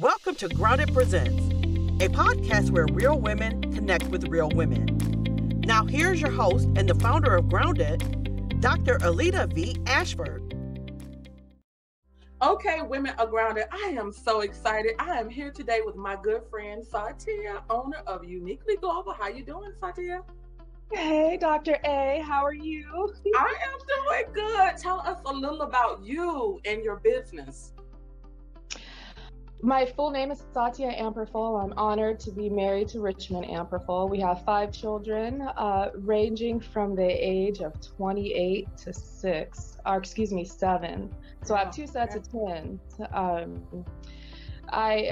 Welcome to Grounded Presents, a podcast where real women connect with real women. Now, here's your host and the founder of Grounded, Dr. Aleta V. Ashford. Okay, women are grounded. I am so excited. I am here today with my good friend Satiya, owner of Uniquely Global. How you doing, Satiya? Hey, Dr. A, how are you? I am doing good. Tell us a little about you and your business. My full name is Satiya Amporful. I'm honored to be married to Richmond Amperful. We have five children, uh, ranging from the age of 28 to six, or excuse me, seven. So I have two sets of twins. Um, I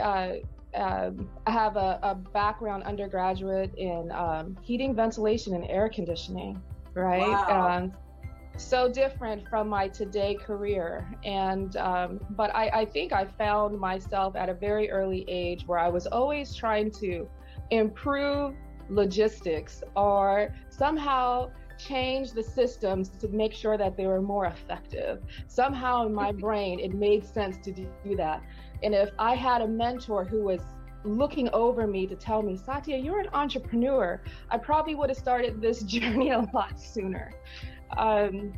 uh, I have a, a, background undergraduate in um, heating, ventilation, and air conditioning, right? Wow. Um, so different from my today career. And, um, but I, I think I found myself at a very early age where I was always trying to improve logistics or somehow change the systems to make sure that they were more effective. Somehow in my brain, it made sense to do that. And if I had a mentor who was looking over me to tell me, Satiya, you're an entrepreneur, I probably would have started this journey a lot sooner. Um,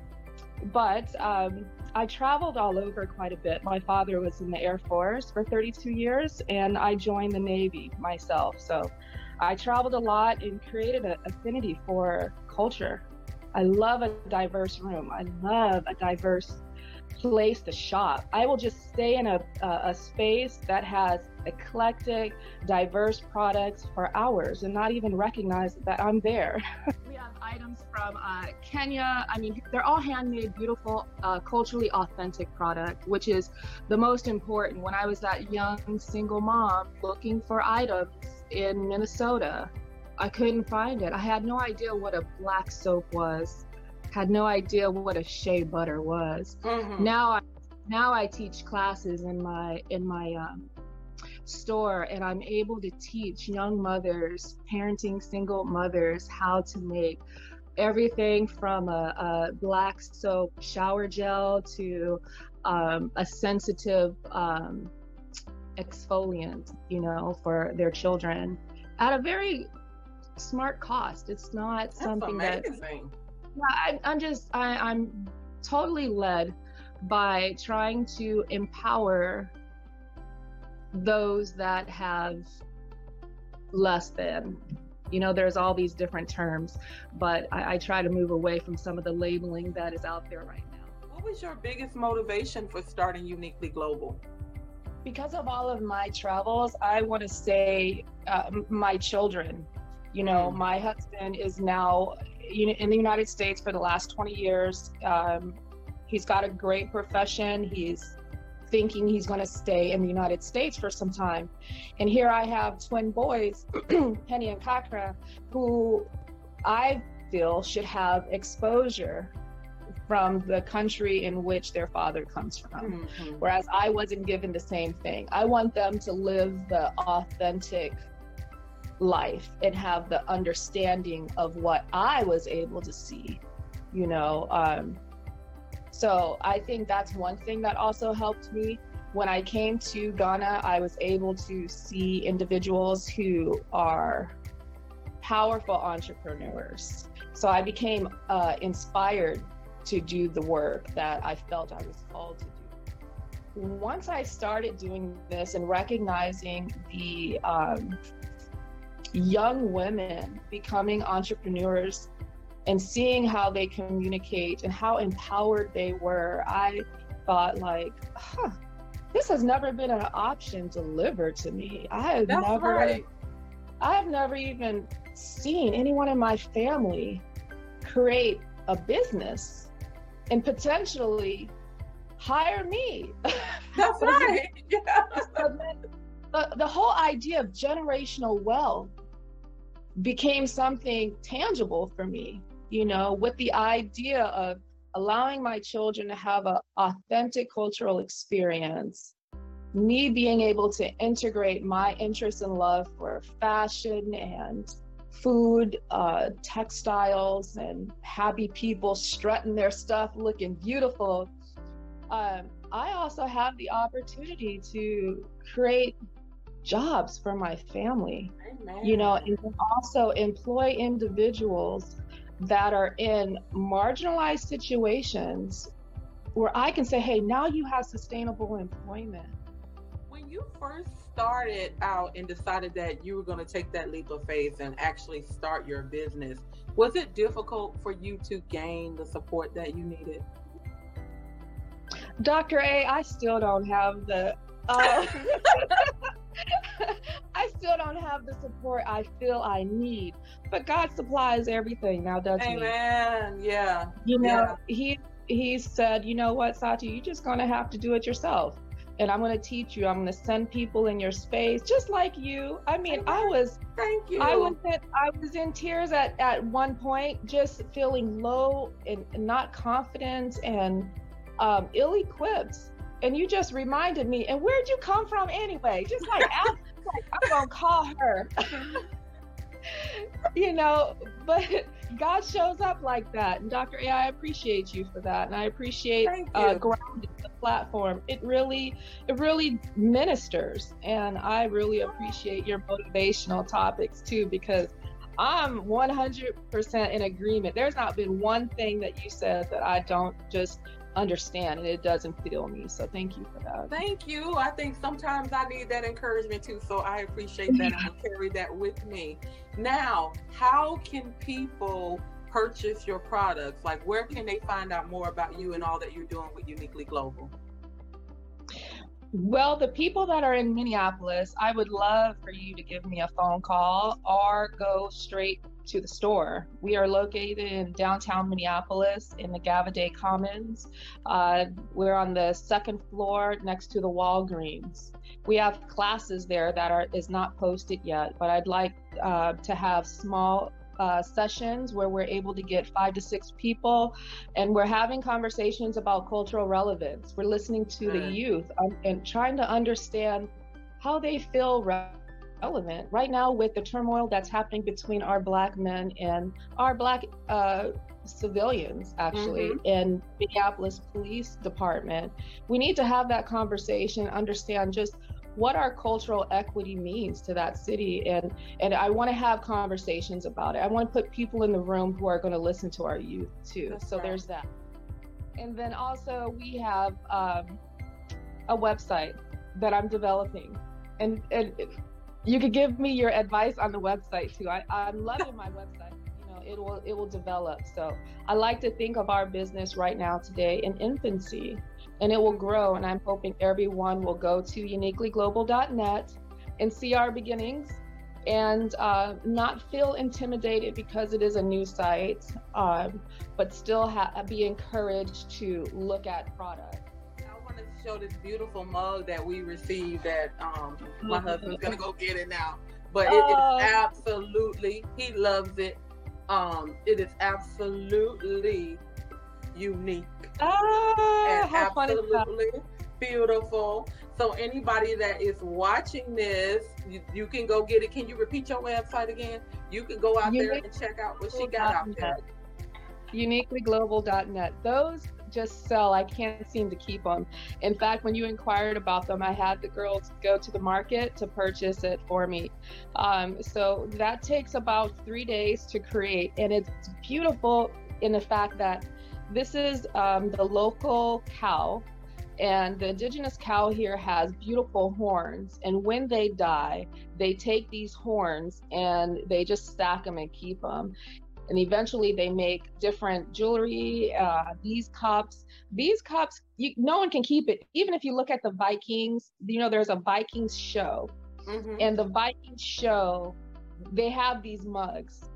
but um, I traveled all over quite a bit. My father was in the Air Force for 32 years, and I joined the Navy myself. So I traveled a lot and created an affinity for culture. I love a diverse room. I love a diverse place to shop. I will just stay in a, a, a, space that has eclectic, diverse products for hours and not even recognize that I'm there. items from uh, Kenya. I mean, they're all handmade, beautiful, uh, culturally authentic product, which is the most important. When I was that young single mom looking for items in Minnesota, I couldn't find it. I had no idea what a black soap was had no idea what a shea butter was. Mm-hmm. Now I now I teach classes in my in my um, store and I'm able to teach young mothers, parenting single mothers how to make everything from a, a black soap shower gel to um, a sensitive um, exfoliant, you know, for their children at a very smart cost. It's not That's something amazing. that yeah, I, I'm just I, I'm totally led by trying to empower those that have less than. You know, there's all these different terms, but I, I try to move away from some of the labeling that is out there right now. What was your biggest motivation for starting Uniquely Global? Because of all of my travels, I want to say uh, my children. You know, Mm. my husband is now uni- in the United States for the last 20 years. Um, he's got a great profession. He's thinking he's going to stay in the United States for some time. And here I have twin boys, Panyin and Kakra, who I feel should have exposure from the country in which their father comes from. Mhm. Whereas I wasn't given the same thing. I want them to live the authentic life and have the understanding of what I was able to see, you know. Um, so I think that's one thing that also helped me. When I came to Ghana, I was able to see individuals who are powerful entrepreneurs. So I became uh, inspired to do the work that I felt I was called to do. Once I started doing this and recognizing the um, young women becoming entrepreneurs and seeing how they communicate and how empowered they were, I thought like, huh, this has never been an option delivered to me. I have That's never right. I have never even seen anyone in my family create a business and potentially hire me. That's right. Yeah. So the, the whole idea of generational wealth became something tangible for me, you know, with the idea of allowing my children to have an authentic cultural experience, me being able to integrate my interest and love for fashion and food, uh, textiles, and happy people strutting their stuff, looking beautiful. Um, I also have the opportunity to create jobs for my family. Amen. You know, and also employ individuals that are in marginalized situations where I can say, hey, now you have sustainable employment. When you first started out and decided that you were going to take that leap of faith and actually start your business, was it difficult for you to gain the support that you needed? Dr. A, I still don't have the. Uh, I still don't have the support I feel I need, but God supplies everything now, doesn't Amen. he? Amen. Yeah. You know, yeah. he he said, you know what, Sati, you're just gonna have to do it yourself. And I'm gonna teach you. I'm gonna send people in your space, just like you. I mean, Amen. I was thank you. I was in, I was in tears at at one point, just feeling low and, and not confident and um, ill-equipped and you just reminded me. And where'd you come from anyway? Just like, like I'm gonna call her. you know, but God shows up like that. And Dr. A, I appreciate you for that. And I appreciate uh, grounding the platform. It really, it really ministers. And I really appreciate your motivational topics too, because I'm 100% in agreement. There's not been one thing that you said that I don't just understand and it doesn't feel me. So thank you for that. Thank you. I think sometimes I need that encouragement too. So I appreciate that. I'll carry that with me. Now, how can people purchase your products? Like where can they find out more about you and all that you're doing with Uniquely Global? Well, the people that are in Minneapolis, I would love for you to give me a phone call or go straight to the store. We are located in downtown Minneapolis in the Gaviidae Commons. Uh, we're on the second floor next to the Walgreens. We have classes there that are is not posted yet, but I'd like uh, to have small uh, sessions where we're able to get five to six people and we're having conversations about cultural relevance. We're listening to the youth um, and trying to understand how they feel relevant right now with the turmoil that's happening between our black men and our black uh, civilians actually mm-hmm. in Minneapolis Police Department. We need to have that conversation, understand just what our cultural equity means to that city and and I want to have conversations about it. I want to put people in the room who are going to listen to our youth too. That's so right. there's that. And then also we have um, a website that I'm developing, and and you could give me your advice on the website too. I, I'm loving my website. You know, it will it will develop. So I like to think of our business right now today in infancy and it will grow. And I'm hoping everyone will go to uniquelyglobal.net and see our beginnings and uh, not feel intimidated because it is a new site, um, but still ha- be encouraged to look at products. I want to show this beautiful mug that we received that um, my mm-hmm. husband's to go get it now. But it is oh. absolutely, he loves it. Um, it is absolutely unique. Ah, and absolutely beautiful. So anybody that is watching this, you, you, can go get it. Can you repeat your website again? You can go out there and check out what she got out there. Uniquelyglobal.net. Those just sell. I can't seem to keep them. In fact, when you inquired about them, I had the girls go to the market to purchase it for me. Um, so that takes about three days to create, and it's beautiful in the fact that this is um, the local cow, and the indigenous cow here has beautiful horns. And when they die, they take these horns and they just stack them and keep them. And eventually, they make different jewelry. Uh, these cups, these cups, you, no one can keep it. Even if you look at the Vikings, you know, there's a Vikings show, mm-hmm. and the Vikings show, they have these mugs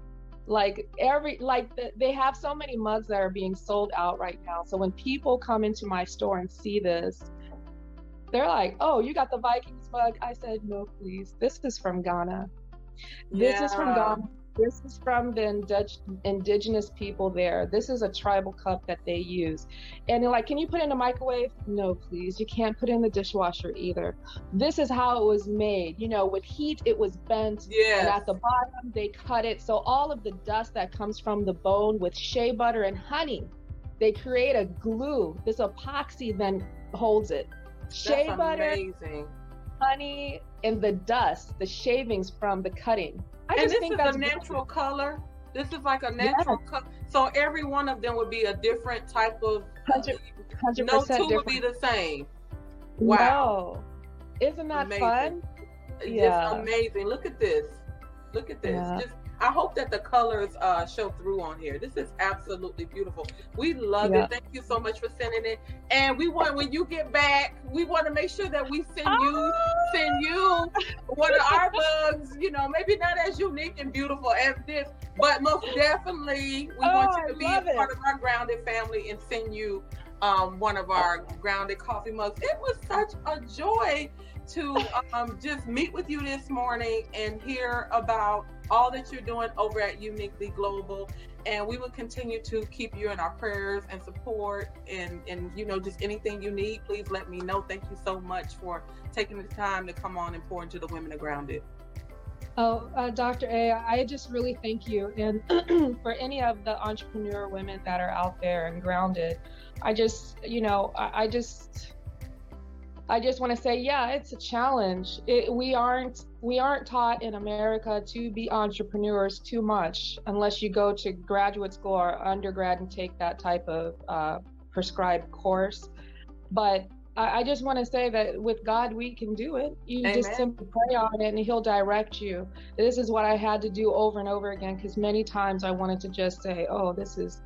like every like the, they have so many mugs that are being sold out right now so when people come into my store and see this they're like oh you got the vikings mug i said no please this is from ghana this yeah. is from ghana this is from the indigenous people there. This is a tribal cup that they use. And they're like, Can you put in a microwave? No, please. You can't put in the dishwasher either. This is how it was made. You know, with heat, it was bent. Yeah. And at the bottom, they cut it. So all of the dust that comes from the bone with shea butter and honey, they create a glue. This epoxy then holds it. Shea That's butter, amazing. Honey, and the dust, the shavings from the cutting. I and just this think is that's a natural color. This is like a natural color. So every one of them would be a different type of. Hundred- hundred no percent two would be the same. Wow. No. Isn't that Amazing. fun? It's Yeah. amazing. Look at this. Look at this. Yeah. Just I hope that the colors uh, show through on here. This is absolutely beautiful. We love Yeah. it. Thank you so much for sending it. And we want when you get back, we want to make sure that we send you send you one of our bugs. You know, maybe not as unique and beautiful as this, but most definitely we Oh, want you to be a part of our grounded family and send you um, one of our grounded coffee mugs. It was such a joy to um, just meet with you this morning and hear about all that you're doing over at Uniquely Global. And we will continue to keep you in our prayers and support and, and you know, just anything you need, please let me know. Thank you so much for taking the time to come on and pour into the women of grounded. Oh, uh, Dr. A, I just really thank you. And for any of the entrepreneur women that are out there and grounded, I just, you know, I, I just, I just want to say, yeah, it's a challenge. It, we aren't, we aren't taught in America to be entrepreneurs too much unless you go to graduate school or undergrad and take that type of uh, prescribed course. But I, I just want to say that with God, we can do it. You just simply pray on it and He'll direct you. This is what I had to do over and over again because many times I wanted to just say, oh, this is,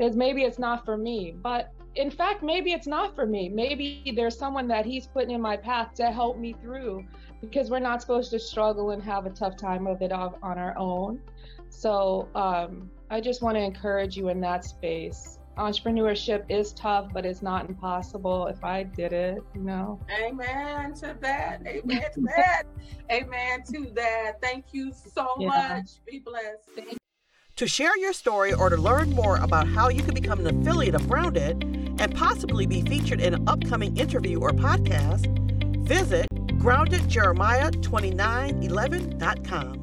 is maybe it's not for me. But in fact, maybe it's not for me. Maybe there's someone that He's putting in my path to help me through because we're not supposed to struggle and have a tough time of it on, on our own. So um, I just want to encourage you in that space. Entrepreneurship is tough, but it's not impossible if I did it, you know. Amen to that. Amen to that. Amen to that. Thank you so Yeah. much. Be blessed. To share your story or to learn more about how you can become an affiliate of Grounded and possibly be featured in an upcoming interview or podcast, visit groundedjeremiah2911.com.